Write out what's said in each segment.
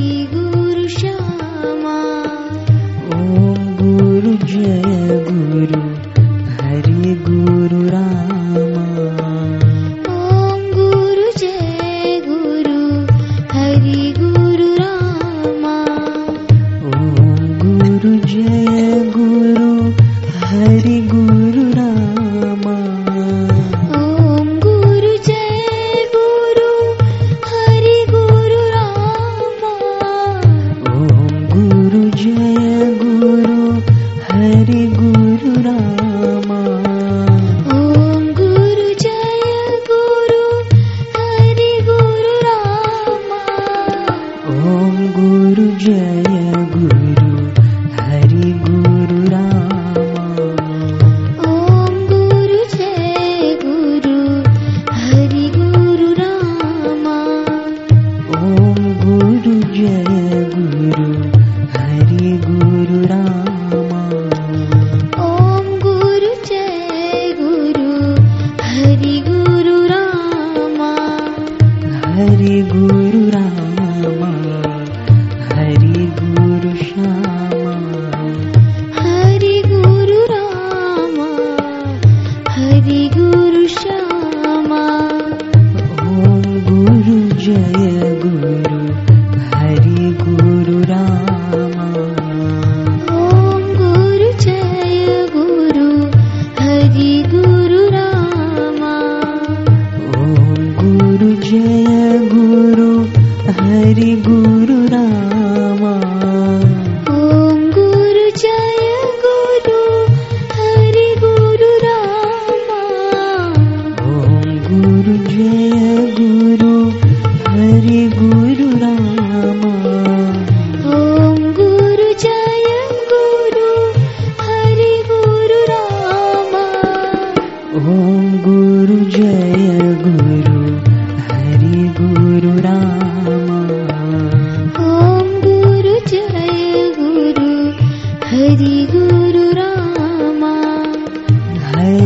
पुरुष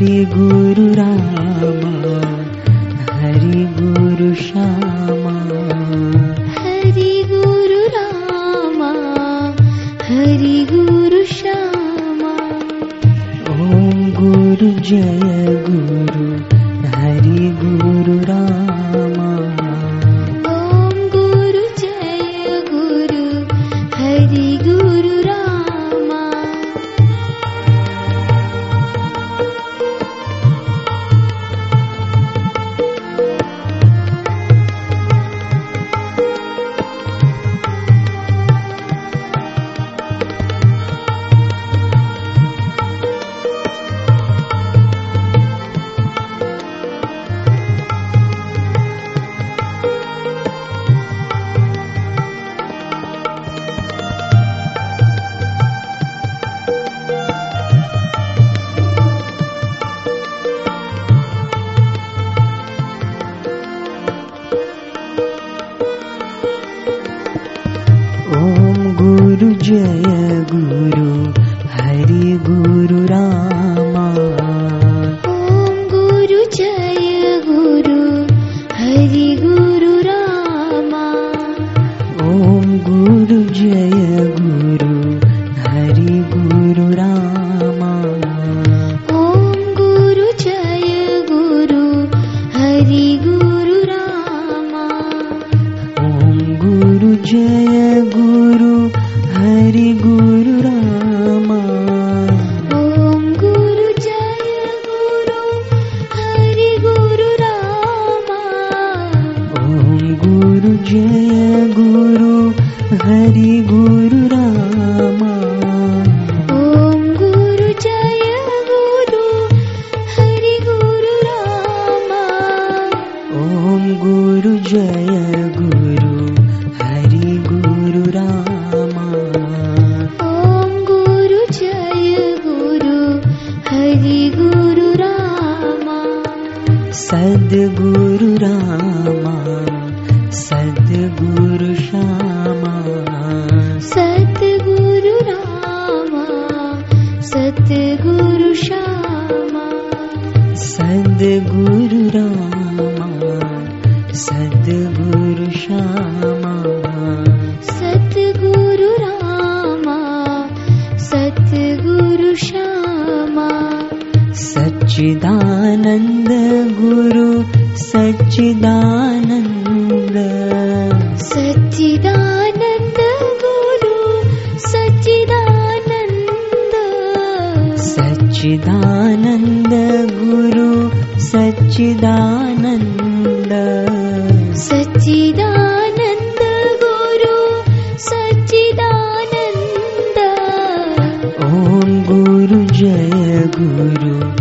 हरे गुरु रामा। गुरु हरि गुरु रामा ॐ गुरु जय गुरु हरि गुरु रामा ॐ गुरु जय गुरु हरि गुरु रामा ॐ गुरु जय गुरु हरि गुरु रामा ॐ गुरु जय गुरु सच्चिदानन्द गुरु सच्चिदानन्द। सच्चिदानन्द गुरु सच्चिदानन्द। सच्चिदानन्द गुरु सच्चिदानन्द। सच्चिदानन्द गुरु सच्चिदानन्द। ॐ गुरु जय गुरु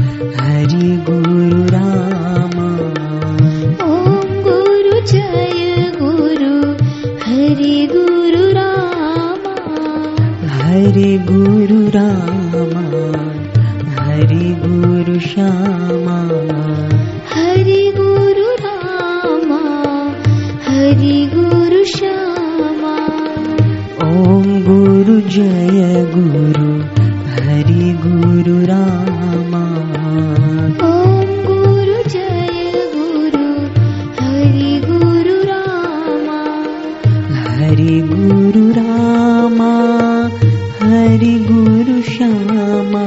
श्यामा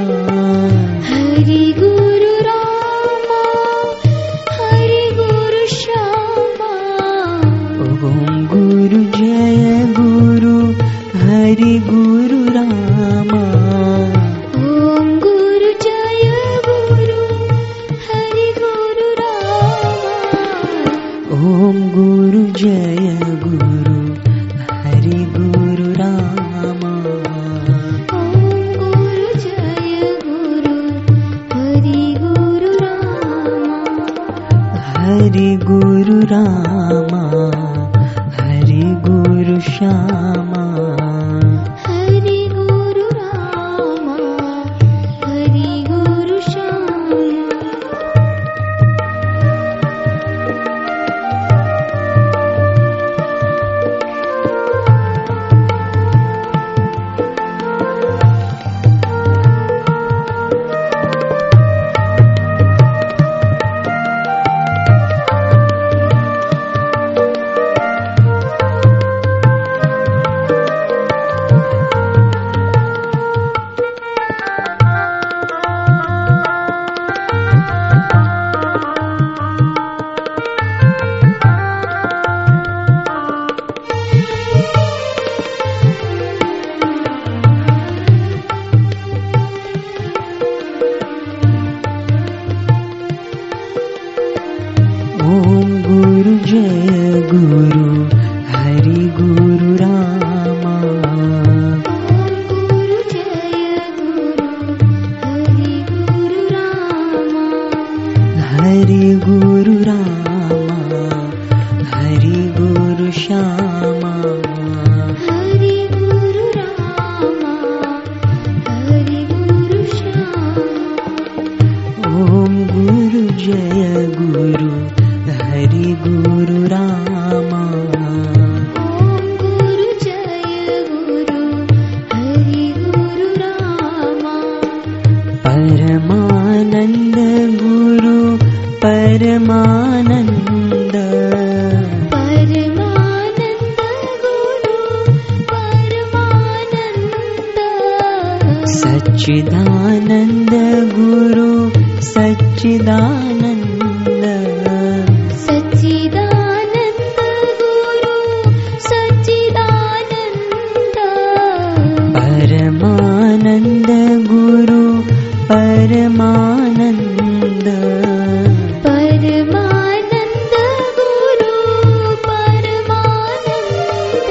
हरि गुरु रामा हरि गुरु श्यामा ॐ गुरु जय गुरु हरि गुरु रामा ॐ गुरु जय गुरु हरि गुरु रामा ॐ गुरु जय गुरु ॐ गुरु जय गुरु हरि गुरु सच्चिदानन्द गुरु सच्चिदानन्द। सच्चिदानन्द गुरु सच्चिदानन्द। परमानन्द गुरु परमानन्द। परमानन्द गुरु परमानन्द।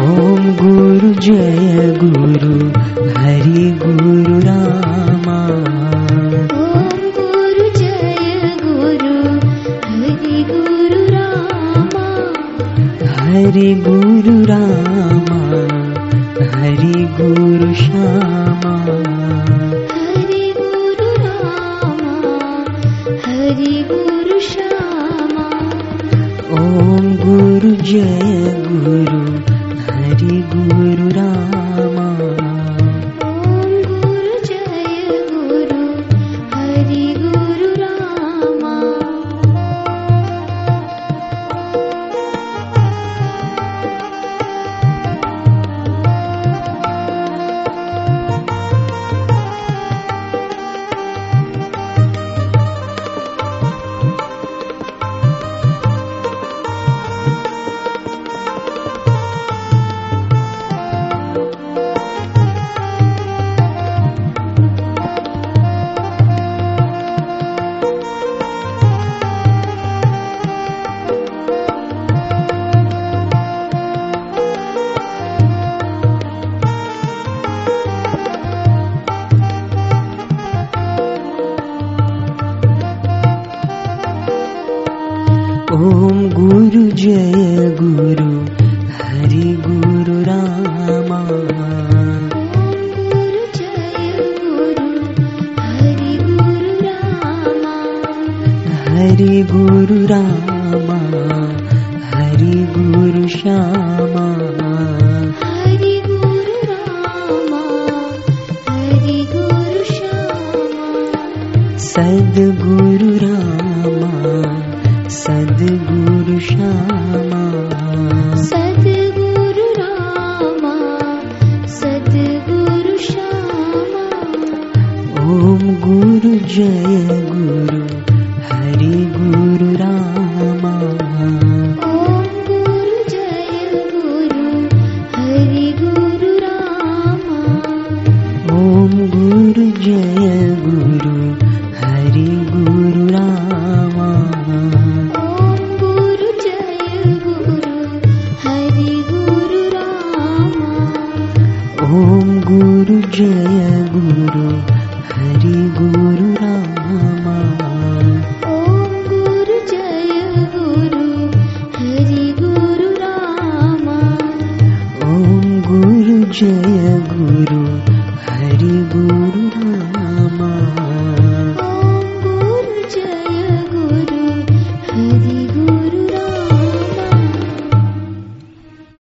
ॐ गुरु जय हरि गुरु रामा हरि गुरु श्यामा हरि गुरु रामा हरि गुरु श्यामा ॐ गुरु जय गुरु ॐ गुरु जय गुरु हरि गुरु रामा। हरि गुरु रामा हरि गुरु श्यामा। हरि गुरु रामा हरि गुरु श्यामा। सद्गुरु रामा। ना Guru